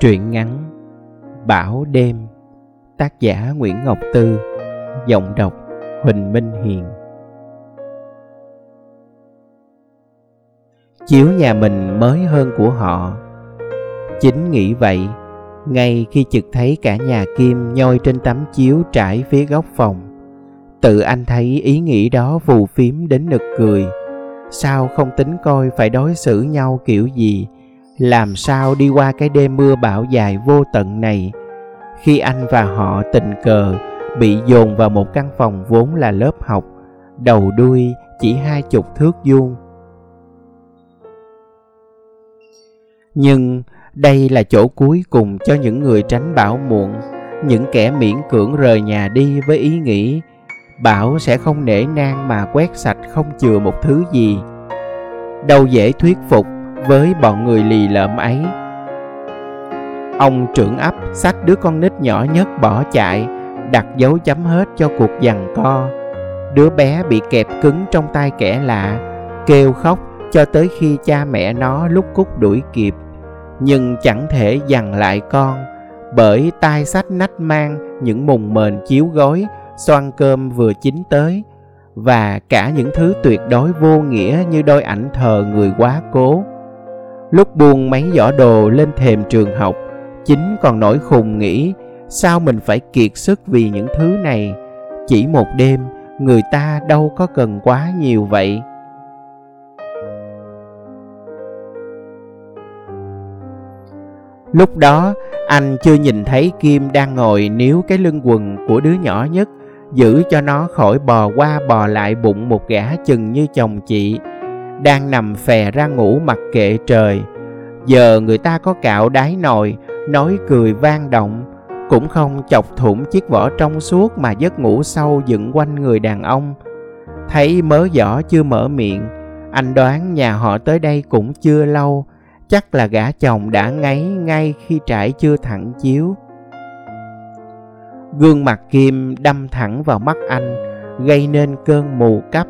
Truyện ngắn Bảo đêm, Tác giả Nguyễn Ngọc Tư, Giọng đọc Huỳnh Minh Hiền. Chiếu nhà mình mới hơn của họ. Chính nghĩ vậy, Ngay khi chực thấy cả nhà Kim nhoi trên tấm chiếu trải phía góc phòng, Tự anh thấy ý nghĩ đó phù phím đến nực cười. Sao không tính coi phải đối xử nhau kiểu gì làm sao đi qua cái đêm mưa bão dài vô tận này, khi anh và họ tình cờ bị dồn vào một căn phòng vốn là lớp học, đầu đuôi chỉ hai chục thước vuông. Nhưng đây là chỗ cuối cùng cho những người tránh bão muộn, những kẻ miễn cưỡng rời nhà đi với ý nghĩ, bão sẽ không nể nang mà quét sạch không chừa một thứ gì. Đâu dễ thuyết phục với bọn người lì lợm ấy. Ông trưởng ấp xách đứa con nít nhỏ nhất bỏ chạy, đặt dấu chấm hết cho cuộc giằng co. Đứa bé bị kẹp cứng trong tay kẻ lạ, kêu khóc cho tới khi cha mẹ nó lúc cút đuổi kịp. Nhưng chẳng thể dằn lại con, bởi tay sách nách mang những mùng mền chiếu gối, xoan cơm vừa chín tới, và cả những thứ tuyệt đối vô nghĩa như đôi ảnh thờ người quá cố. Lúc buông mấy giỏ đồ lên thềm trường học, chính còn nổi khùng nghĩ sao mình phải kiệt sức vì những thứ này. Chỉ một đêm, người ta đâu có cần quá nhiều vậy. Lúc đó, anh chưa nhìn thấy Kim đang ngồi níu cái lưng quần của đứa nhỏ nhất, giữ cho nó khỏi bò qua bò lại bụng một gã chừng như chồng chị đang nằm phè ra ngủ mặc kệ trời. Giờ người ta có cạo đáy nồi, nói cười vang động, cũng không chọc thủng chiếc vỏ trong suốt mà giấc ngủ sâu dựng quanh người đàn ông. Thấy mớ giỏ chưa mở miệng, anh đoán nhà họ tới đây cũng chưa lâu, chắc là gã chồng đã ngáy ngay khi trải chưa thẳng chiếu. Gương mặt Kim đâm thẳng vào mắt anh, gây nên cơn mù cấp.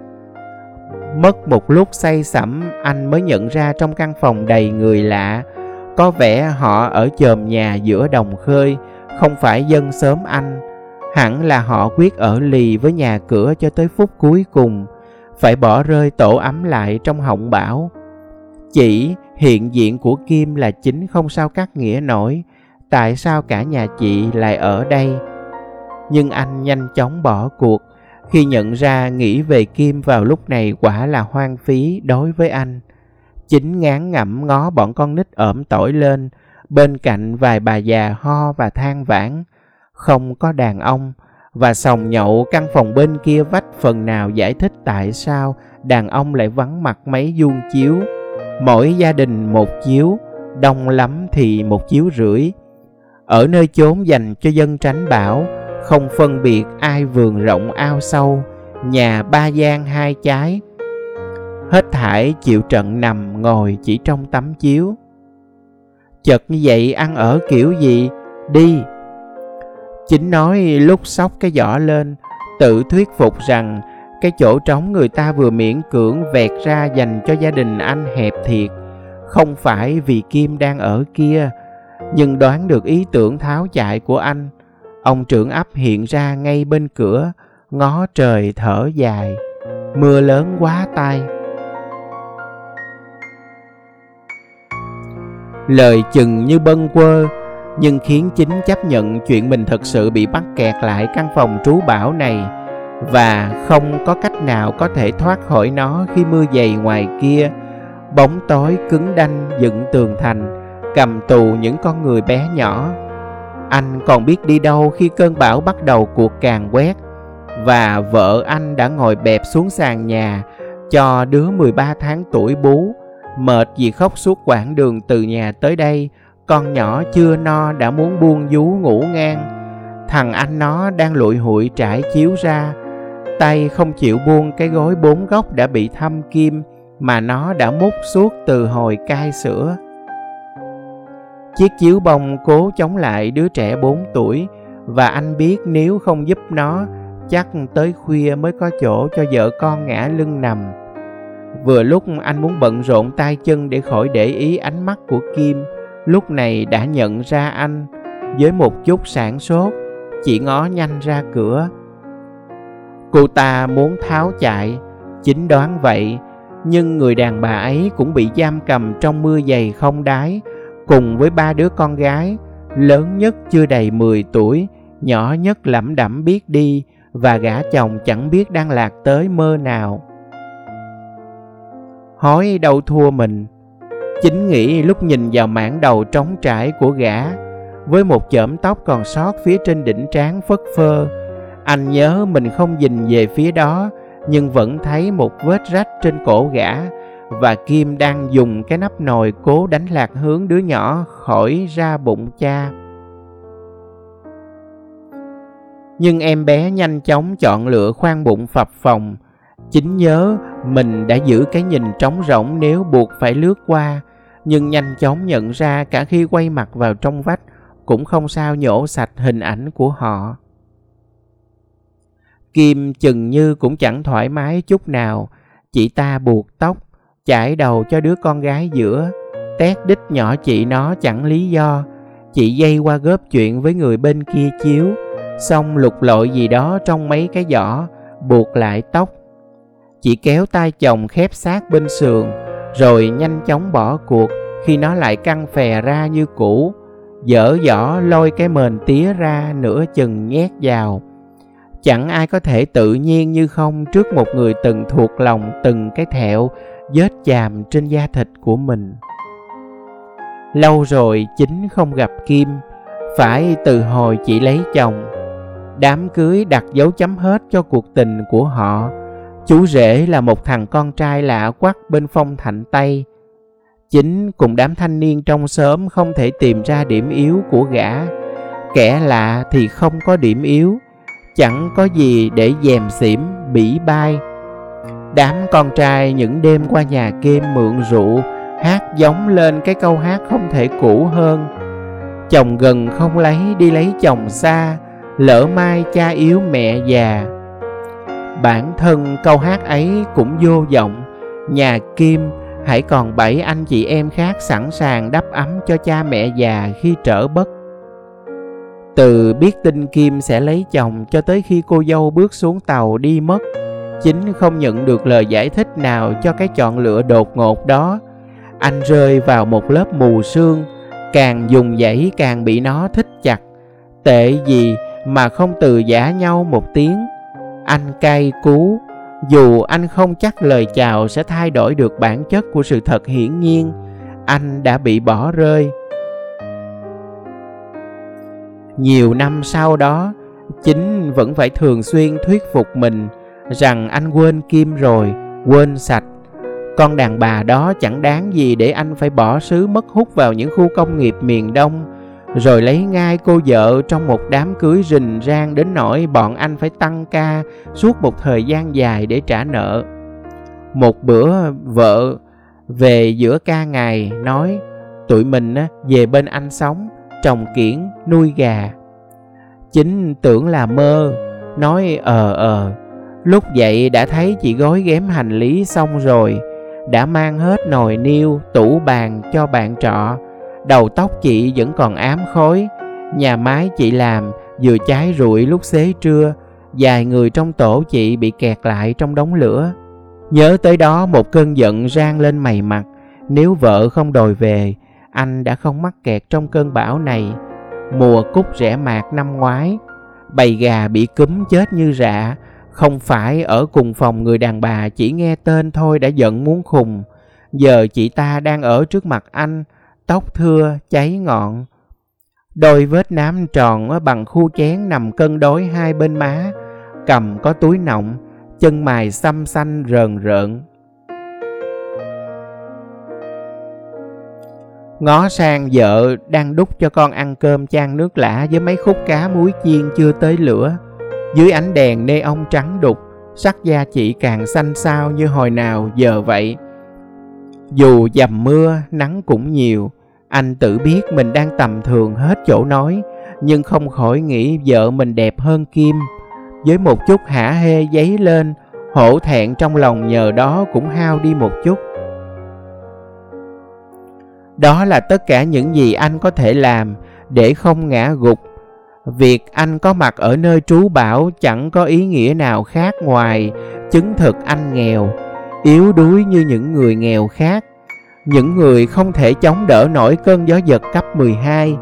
Mất một lúc say sẩm, anh mới nhận ra trong căn phòng đầy người lạ. Có vẻ họ ở chòm nhà giữa đồng khơi, Không phải dân sớm anh. Hẳn là họ quyết ở lì với nhà cửa cho tới phút cuối cùng. Phải bỏ rơi tổ ấm lại trong họng bão. Chỉ, hiện diện của Kim là chính không sao cắt nghĩa nổi. Tại sao cả nhà chị lại ở đây? Nhưng anh nhanh chóng bỏ cuộc khi nhận ra nghĩ về Kim vào lúc này quả là hoang phí đối với anh. Chính ngán ngẩm ngó bọn con nít ẩm tỏi lên, bên cạnh vài bà già ho và than vãn. Không có đàn ông, và sòng nhậu căn phòng bên kia vách phần nào giải thích tại sao đàn ông lại vắng mặt mấy vuông chiếu. Mỗi gia đình một chiếu, đông lắm thì một chiếu rưỡi. Ở nơi chốn dành cho dân tránh bão, không phân biệt ai vườn rộng ao sâu, nhà ba gian hai trái. Hết thải chịu trận nằm ngồi chỉ trong tấm chiếu. Chợt như vậy ăn ở kiểu gì? Đi. Chính nói lúc sóc cái giỏ lên, tự thuyết phục rằng cái chỗ trống người ta vừa miễn cưỡng vẹt ra dành cho gia đình anh hẹp thiệt. Không phải vì kim đang ở kia, nhưng đoán được ý tưởng tháo chạy của anh Ông trưởng ấp hiện ra ngay bên cửa, ngó trời thở dài. Mưa lớn quá tay. Lời chừng như bâng quơ, nhưng khiến chính chấp nhận chuyện mình thật sự bị mắc kẹt lại căn phòng trú bão này và không có cách nào có thể thoát khỏi nó khi mưa dày ngoài kia bóng tối cứng đanh dựng tường thành cầm tù những con người bé nhỏ anh còn biết đi đâu khi cơn bão bắt đầu cuộc càn quét. Và vợ anh đã ngồi bẹp xuống sàn nhà cho đứa 13 tháng tuổi bú. Mệt vì khóc suốt quãng đường từ nhà tới đây, con nhỏ chưa no đã muốn buông vú ngủ ngang. Thằng anh nó đang lụi hụi trải chiếu ra. Tay không chịu buông cái gối bốn góc đã bị thâm kim mà nó đã mút suốt từ hồi cai sữa. Chiếc chiếu bông cố chống lại đứa trẻ 4 tuổi và anh biết nếu không giúp nó, chắc tới khuya mới có chỗ cho vợ con ngã lưng nằm. Vừa lúc anh muốn bận rộn tay chân để khỏi để ý ánh mắt của Kim, lúc này đã nhận ra anh với một chút sản sốt chỉ ngó nhanh ra cửa cô ta muốn tháo chạy chính đoán vậy nhưng người đàn bà ấy cũng bị giam cầm trong mưa dày không đáy cùng với ba đứa con gái, lớn nhất chưa đầy 10 tuổi, nhỏ nhất lẩm đẩm biết đi, và gã chồng chẳng biết đang lạc tới mơ nào. Hói đâu thua mình, chính nghĩ lúc nhìn vào mảng đầu trống trải của gã, với một chởm tóc còn sót phía trên đỉnh trán phất phơ, anh nhớ mình không nhìn về phía đó, nhưng vẫn thấy một vết rách trên cổ gã và kim đang dùng cái nắp nồi cố đánh lạc hướng đứa nhỏ khỏi ra bụng cha. Nhưng em bé nhanh chóng chọn lựa khoan bụng phập phòng chính nhớ mình đã giữ cái nhìn trống rỗng nếu buộc phải lướt qua, nhưng nhanh chóng nhận ra cả khi quay mặt vào trong vách cũng không sao nhổ sạch hình ảnh của họ. Kim chừng như cũng chẳng thoải mái chút nào chị ta buộc tóc chải đầu cho đứa con gái giữa. Tét đít nhỏ chị nó chẳng lý do. Chị dây qua góp chuyện với người bên kia chiếu. Xong lục lội gì đó trong mấy cái giỏ, buộc lại tóc. Chị kéo tay chồng khép sát bên sườn, rồi nhanh chóng bỏ cuộc khi nó lại căng phè ra như cũ. Dở giỏ lôi cái mền tía ra nửa chừng nhét vào. Chẳng ai có thể tự nhiên như không trước một người từng thuộc lòng từng cái thẹo vết chàm trên da thịt của mình. Lâu rồi chính không gặp kim, phải từ hồi chị lấy chồng. Đám cưới đặt dấu chấm hết cho cuộc tình của họ. Chú rể là một thằng con trai lạ quắc bên phong thạnh tây. Chính cùng đám thanh niên trong xóm không thể tìm ra điểm yếu của gã. Kẻ lạ thì không có điểm yếu, chẳng có gì để dèm xỉm, bỉ bai đám con trai những đêm qua nhà kim mượn rượu, hát giống lên cái câu hát không thể cũ hơn. Chồng gần không lấy, đi lấy chồng xa, lỡ mai cha yếu mẹ già. Bản thân câu hát ấy cũng vô vọng. Nhà kim, hãy còn bảy anh chị em khác sẵn sàng đắp ấm cho cha mẹ già khi trở bất. Từ biết tin kim sẽ lấy chồng cho tới khi cô dâu bước xuống tàu đi mất chính không nhận được lời giải thích nào cho cái chọn lựa đột ngột đó. Anh rơi vào một lớp mù sương, càng dùng dãy càng bị nó thích chặt. Tệ gì mà không từ giả nhau một tiếng. Anh cay cú, dù anh không chắc lời chào sẽ thay đổi được bản chất của sự thật hiển nhiên, anh đã bị bỏ rơi. Nhiều năm sau đó, chính vẫn phải thường xuyên thuyết phục mình rằng anh quên kim rồi, quên sạch. Con đàn bà đó chẳng đáng gì để anh phải bỏ xứ mất hút vào những khu công nghiệp miền đông, rồi lấy ngay cô vợ trong một đám cưới rình rang đến nỗi bọn anh phải tăng ca suốt một thời gian dài để trả nợ. Một bữa, vợ về giữa ca ngày nói, tụi mình về bên anh sống, trồng kiển, nuôi gà. Chính tưởng là mơ, nói ờ ờ lúc dậy đã thấy chị gói ghém hành lý xong rồi, đã mang hết nồi niêu, tủ bàn cho bạn trọ. Đầu tóc chị vẫn còn ám khói nhà máy chị làm vừa cháy rụi lúc xế trưa, vài người trong tổ chị bị kẹt lại trong đống lửa. Nhớ tới đó một cơn giận rang lên mày mặt, nếu vợ không đòi về, anh đã không mắc kẹt trong cơn bão này. Mùa cúc rẻ mạt năm ngoái, bầy gà bị cúm chết như rạ không phải ở cùng phòng người đàn bà chỉ nghe tên thôi đã giận muốn khùng. Giờ chị ta đang ở trước mặt anh, tóc thưa, cháy ngọn. Đôi vết nám tròn bằng khu chén nằm cân đối hai bên má, cầm có túi nọng, chân mài xăm xanh rờn rợn. Ngó sang vợ đang đút cho con ăn cơm chan nước lã với mấy khúc cá muối chiên chưa tới lửa dưới ánh đèn nê ông trắng đục, sắc da chị càng xanh xao như hồi nào giờ vậy. Dù dầm mưa, nắng cũng nhiều, anh tự biết mình đang tầm thường hết chỗ nói, nhưng không khỏi nghĩ vợ mình đẹp hơn kim. Với một chút hả hê giấy lên, hổ thẹn trong lòng nhờ đó cũng hao đi một chút. Đó là tất cả những gì anh có thể làm để không ngã gục việc anh có mặt ở nơi trú bảo chẳng có ý nghĩa nào khác ngoài chứng thực anh nghèo, yếu đuối như những người nghèo khác. Những người không thể chống đỡ nổi cơn gió giật cấp 12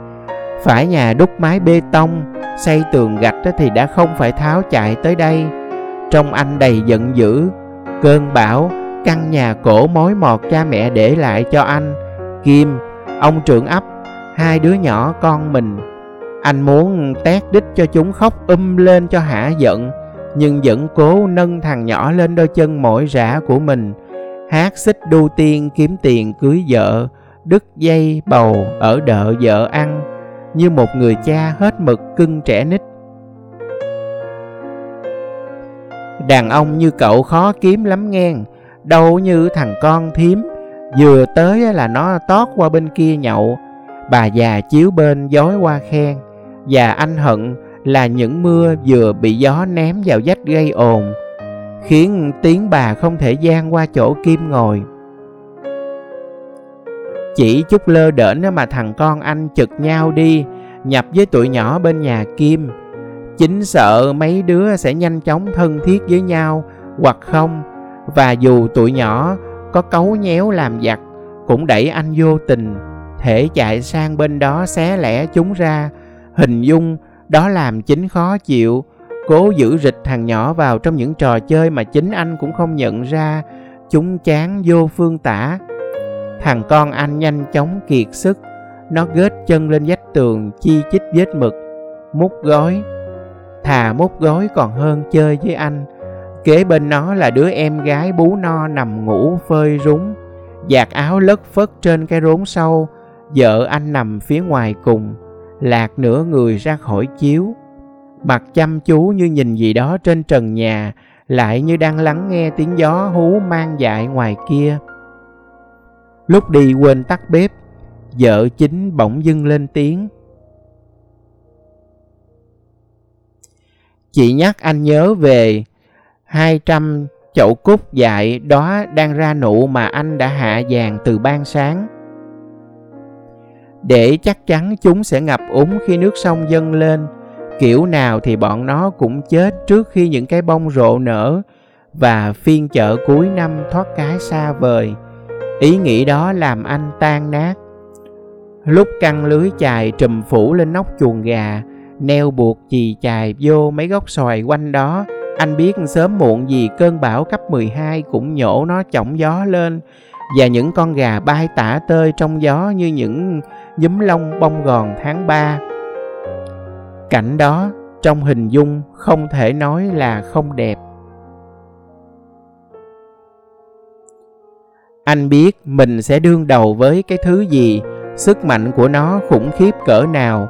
phải nhà đúc mái bê tông, xây tường gạch thì đã không phải tháo chạy tới đây. Trong anh đầy giận dữ, cơn bão, căn nhà cổ mối mọt cha mẹ để lại cho anh. Kim, ông trưởng ấp, hai đứa nhỏ con mình anh muốn tét đít cho chúng khóc um lên cho hả giận, nhưng vẫn cố nâng thằng nhỏ lên đôi chân mỏi rã của mình. Hát xích đu tiên kiếm tiền cưới vợ, đứt dây bầu ở đợ vợ ăn, như một người cha hết mực cưng trẻ nít. Đàn ông như cậu khó kiếm lắm ngang, đâu như thằng con thím, vừa tới là nó tót qua bên kia nhậu. Bà già chiếu bên dối qua khen và anh hận là những mưa vừa bị gió ném vào vách gây ồn, khiến tiếng bà không thể gian qua chỗ kim ngồi. Chỉ chút lơ đễnh mà thằng con anh chực nhau đi, nhập với tụi nhỏ bên nhà kim. Chính sợ mấy đứa sẽ nhanh chóng thân thiết với nhau, hoặc không, và dù tụi nhỏ có cấu nhéo làm giặc, cũng đẩy anh vô tình, thể chạy sang bên đó xé lẻ chúng ra hình dung đó làm chính khó chịu. Cố giữ rịch thằng nhỏ vào trong những trò chơi mà chính anh cũng không nhận ra. Chúng chán vô phương tả. Thằng con anh nhanh chóng kiệt sức. Nó ghết chân lên vách tường, chi chít vết mực. Mút gói. Thà mút gói còn hơn chơi với anh. Kế bên nó là đứa em gái bú no nằm ngủ phơi rúng. Giặt áo lất phất trên cái rốn sâu vợ anh nằm phía ngoài cùng lạc nửa người ra khỏi chiếu. Mặt chăm chú như nhìn gì đó trên trần nhà, lại như đang lắng nghe tiếng gió hú mang dại ngoài kia. Lúc đi quên tắt bếp, vợ chính bỗng dưng lên tiếng. Chị nhắc anh nhớ về 200 chậu cúc dại đó đang ra nụ mà anh đã hạ vàng từ ban sáng để chắc chắn chúng sẽ ngập úng khi nước sông dâng lên. Kiểu nào thì bọn nó cũng chết trước khi những cái bông rộ nở và phiên chợ cuối năm thoát cái xa vời. Ý nghĩ đó làm anh tan nát. Lúc căng lưới chài trùm phủ lên nóc chuồng gà, neo buộc chì chài vô mấy gốc xoài quanh đó, anh biết sớm muộn gì cơn bão cấp 12 cũng nhổ nó chỏng gió lên và những con gà bay tả tơi trong gió như những nhúm lông bông gòn tháng 3. Cảnh đó trong hình dung không thể nói là không đẹp. Anh biết mình sẽ đương đầu với cái thứ gì, sức mạnh của nó khủng khiếp cỡ nào.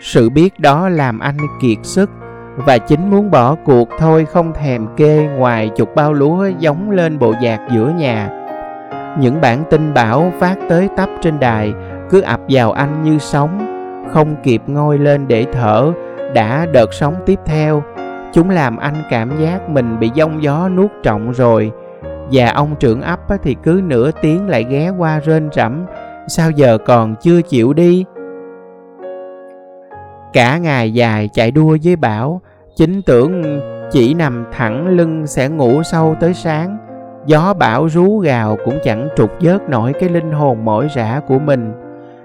Sự biết đó làm anh kiệt sức và chính muốn bỏ cuộc thôi không thèm kê ngoài chục bao lúa giống lên bộ dạc giữa nhà. Những bản tin bão phát tới tấp trên đài cứ ập vào anh như sóng không kịp ngôi lên để thở, đã đợt sóng tiếp theo. Chúng làm anh cảm giác mình bị giông gió nuốt trọng rồi. Và ông trưởng ấp thì cứ nửa tiếng lại ghé qua rên rẫm, sao giờ còn chưa chịu đi? Cả ngày dài chạy đua với bão chính tưởng chỉ nằm thẳng lưng sẽ ngủ sâu tới sáng. Gió bão rú gào cũng chẳng trục vớt nổi cái linh hồn mỏi rã của mình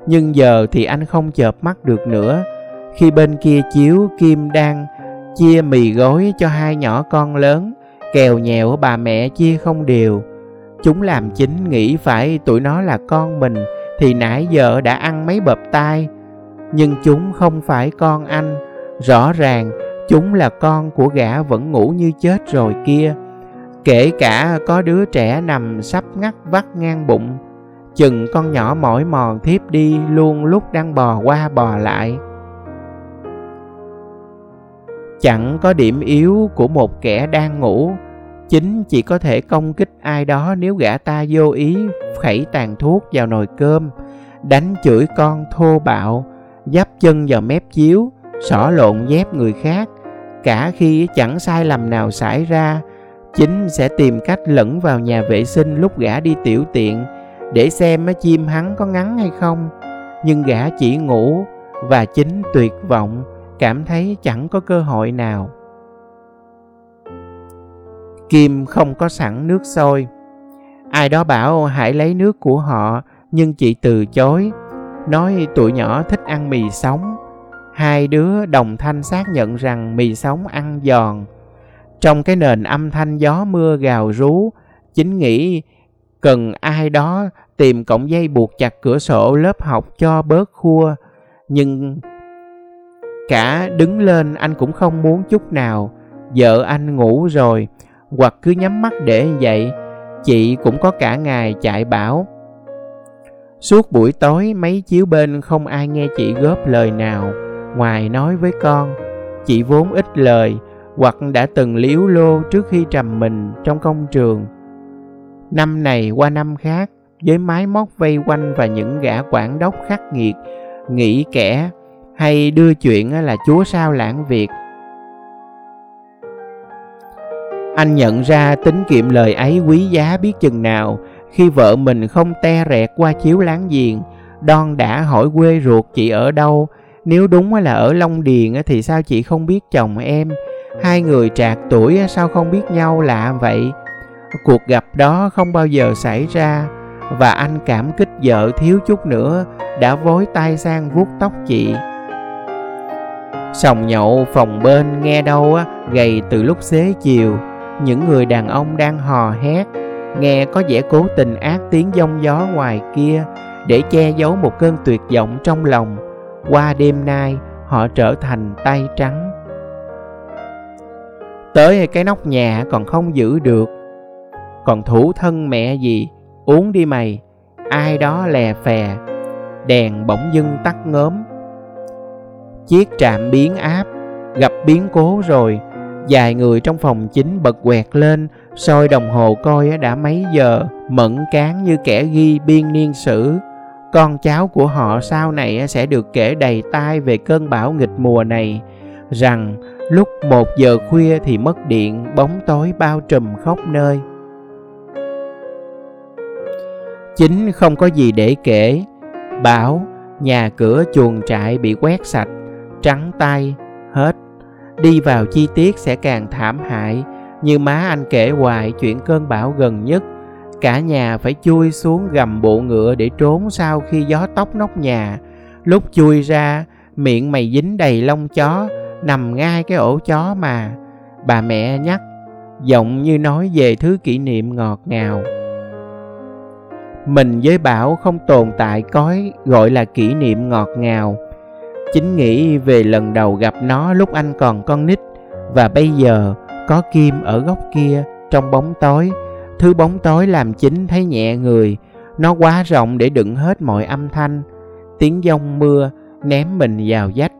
nhưng giờ thì anh không chợp mắt được nữa. Khi bên kia chiếu kim đang chia mì gói cho hai nhỏ con lớn, kèo nhèo bà mẹ chia không đều. Chúng làm chính nghĩ phải tụi nó là con mình, thì nãy giờ đã ăn mấy bập tai. Nhưng chúng không phải con anh. Rõ ràng, chúng là con của gã vẫn ngủ như chết rồi kia. Kể cả có đứa trẻ nằm sắp ngắt vắt ngang bụng chừng con nhỏ mỏi mòn thiếp đi luôn lúc đang bò qua bò lại. Chẳng có điểm yếu của một kẻ đang ngủ, chính chỉ có thể công kích ai đó nếu gã ta vô ý khẩy tàn thuốc vào nồi cơm, đánh chửi con thô bạo, giáp chân vào mép chiếu, xỏ lộn dép người khác. Cả khi chẳng sai lầm nào xảy ra, chính sẽ tìm cách lẫn vào nhà vệ sinh lúc gã đi tiểu tiện để xem chim hắn có ngắn hay không. Nhưng gã chỉ ngủ và chính tuyệt vọng, cảm thấy chẳng có cơ hội nào. Kim không có sẵn nước sôi. Ai đó bảo hãy lấy nước của họ, nhưng chị từ chối. Nói tụi nhỏ thích ăn mì sống. Hai đứa đồng thanh xác nhận rằng mì sống ăn giòn. Trong cái nền âm thanh gió mưa gào rú, chính nghĩ cần ai đó tìm cọng dây buộc chặt cửa sổ lớp học cho bớt khua. Nhưng cả đứng lên anh cũng không muốn chút nào. Vợ anh ngủ rồi, hoặc cứ nhắm mắt để vậy chị cũng có cả ngày chạy bảo. Suốt buổi tối, mấy chiếu bên không ai nghe chị góp lời nào, ngoài nói với con. Chị vốn ít lời, hoặc đã từng liếu lô trước khi trầm mình trong công trường năm này qua năm khác, với máy móc vây quanh và những gã quản đốc khắc nghiệt, nghĩ kẻ hay đưa chuyện là chúa sao lãng việc. Anh nhận ra tính kiệm lời ấy quý giá biết chừng nào, khi vợ mình không te rẹt qua chiếu láng giềng, đon đã hỏi quê ruột chị ở đâu, nếu đúng là ở long điền thì sao chị không biết chồng em, hai người trạc tuổi sao không biết nhau lạ vậy? Cuộc gặp đó không bao giờ xảy ra và anh cảm kích vợ thiếu chút nữa đã vối tay sang vuốt tóc chị. Sòng nhậu phòng bên nghe đâu á, gầy từ lúc xế chiều. Những người đàn ông đang hò hét, nghe có vẻ cố tình ác tiếng giông gió ngoài kia để che giấu một cơn tuyệt vọng trong lòng. Qua đêm nay, họ trở thành tay trắng. Tới cái nóc nhà còn không giữ được còn thủ thân mẹ gì, uống đi mày, ai đó lè phè, đèn bỗng dưng tắt ngớm. Chiếc trạm biến áp, gặp biến cố rồi, vài người trong phòng chính bật quẹt lên, soi đồng hồ coi đã mấy giờ, mẫn cán như kẻ ghi biên niên sử. Con cháu của họ sau này sẽ được kể đầy tai về cơn bão nghịch mùa này, rằng lúc một giờ khuya thì mất điện, bóng tối bao trùm khắp nơi chính không có gì để kể. Bảo, nhà cửa chuồng trại bị quét sạch, trắng tay, hết. Đi vào chi tiết sẽ càng thảm hại, như má anh kể hoài chuyện cơn bão gần nhất. Cả nhà phải chui xuống gầm bộ ngựa để trốn sau khi gió tóc nóc nhà. Lúc chui ra, miệng mày dính đầy lông chó, nằm ngay cái ổ chó mà. Bà mẹ nhắc, giọng như nói về thứ kỷ niệm ngọt ngào mình với bảo không tồn tại cõi gọi là kỷ niệm ngọt ngào. Chính nghĩ về lần đầu gặp nó lúc anh còn con nít, và bây giờ có kim ở góc kia trong bóng tối. Thứ bóng tối làm chính thấy nhẹ người, nó quá rộng để đựng hết mọi âm thanh. Tiếng giông mưa ném mình vào vách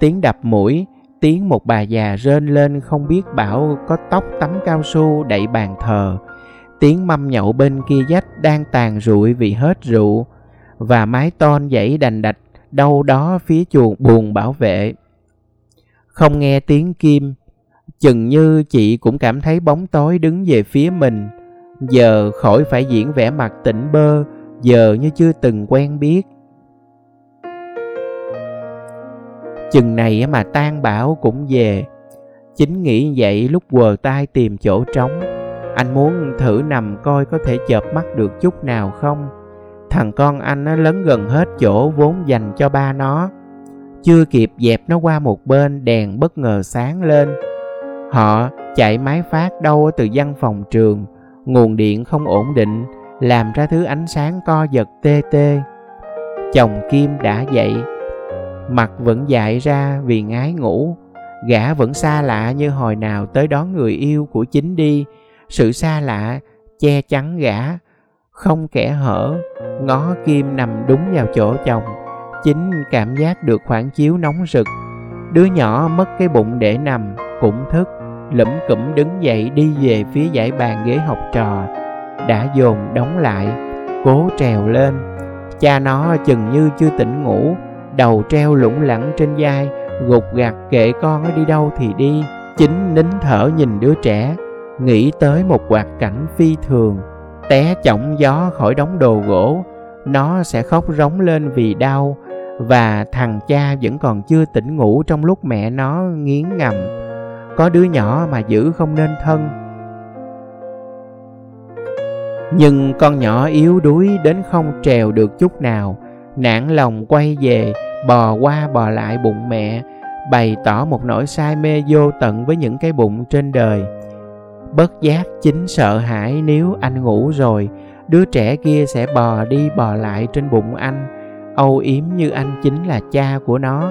tiếng đập mũi, tiếng một bà già rên lên không biết bảo có tóc tắm cao su đậy bàn thờ tiếng mâm nhậu bên kia dách đang tàn rụi vì hết rượu, và mái ton dãy đành đạch đâu đó phía chuồng buồn bảo vệ. Không nghe tiếng kim, chừng như chị cũng cảm thấy bóng tối đứng về phía mình. Giờ khỏi phải diễn vẻ mặt tỉnh bơ, giờ như chưa từng quen biết. Chừng này mà tan bảo cũng về. Chính nghĩ vậy lúc quờ tay tìm chỗ trống anh muốn thử nằm coi có thể chợp mắt được chút nào không? Thằng con anh nó lớn gần hết chỗ, vốn dành cho ba nó. Chưa kịp dẹp nó qua một bên, đèn bất ngờ sáng lên. Họ chạy máy phát đâu từ văn phòng trường. Nguồn điện không ổn định, làm ra thứ ánh sáng co giật tê tê. Chồng kim đã dậy. Mặt vẫn dại ra vì ngái ngủ. Gã vẫn xa lạ như hồi nào tới đón người yêu của chính đi sự xa lạ, che chắn gã, không kẻ hở, ngó kim nằm đúng vào chỗ chồng. Chính cảm giác được khoảng chiếu nóng rực. Đứa nhỏ mất cái bụng để nằm, cũng thức lẩm cẩm đứng dậy đi về phía dãy bàn ghế học trò. Đã dồn đóng lại, cố trèo lên. Cha nó chừng như chưa tỉnh ngủ, đầu treo lủng lẳng trên vai, gục gạt kệ con đi đâu thì đi. Chính nín thở nhìn đứa trẻ nghĩ tới một hoạt cảnh phi thường. Té chỏng gió khỏi đống đồ gỗ, nó sẽ khóc rống lên vì đau, và thằng cha vẫn còn chưa tỉnh ngủ trong lúc mẹ nó nghiến ngầm. Có đứa nhỏ mà giữ không nên thân. Nhưng con nhỏ yếu đuối đến không trèo được chút nào. Nản lòng quay về, bò qua bò lại bụng mẹ, bày tỏ một nỗi say mê vô tận với những cái bụng trên đời bất giác chính sợ hãi nếu anh ngủ rồi, đứa trẻ kia sẽ bò đi bò lại trên bụng anh. Âu yếm như anh chính là cha của nó.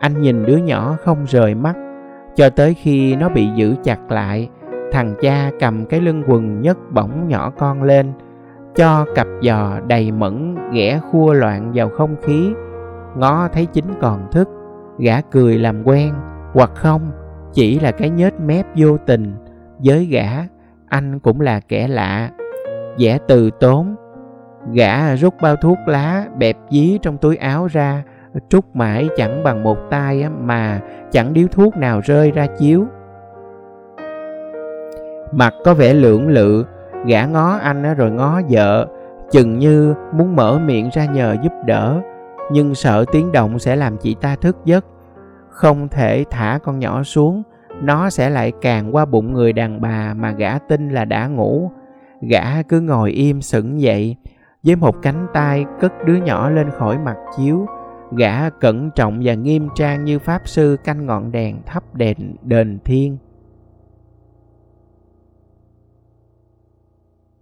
Anh nhìn đứa nhỏ không rời mắt, cho tới khi nó bị giữ chặt lại, thằng cha cầm cái lưng quần nhấc bổng nhỏ con lên, cho cặp giò đầy mẫn ghẻ khua loạn vào không khí. Ngó thấy chính còn thức, gã cười làm quen, hoặc không, chỉ là cái nhếch mép vô tình với gã, anh cũng là kẻ lạ, vẻ từ tốn. Gã rút bao thuốc lá, bẹp dí trong túi áo ra, trút mãi chẳng bằng một tay mà chẳng điếu thuốc nào rơi ra chiếu. Mặt có vẻ lưỡng lự, gã ngó anh rồi ngó vợ, chừng như muốn mở miệng ra nhờ giúp đỡ, nhưng sợ tiếng động sẽ làm chị ta thức giấc, không thể thả con nhỏ xuống nó sẽ lại càng qua bụng người đàn bà mà gã tin là đã ngủ. Gã cứ ngồi im sững dậy, với một cánh tay cất đứa nhỏ lên khỏi mặt chiếu. Gã cẩn trọng và nghiêm trang như pháp sư canh ngọn đèn thắp đèn đền thiên.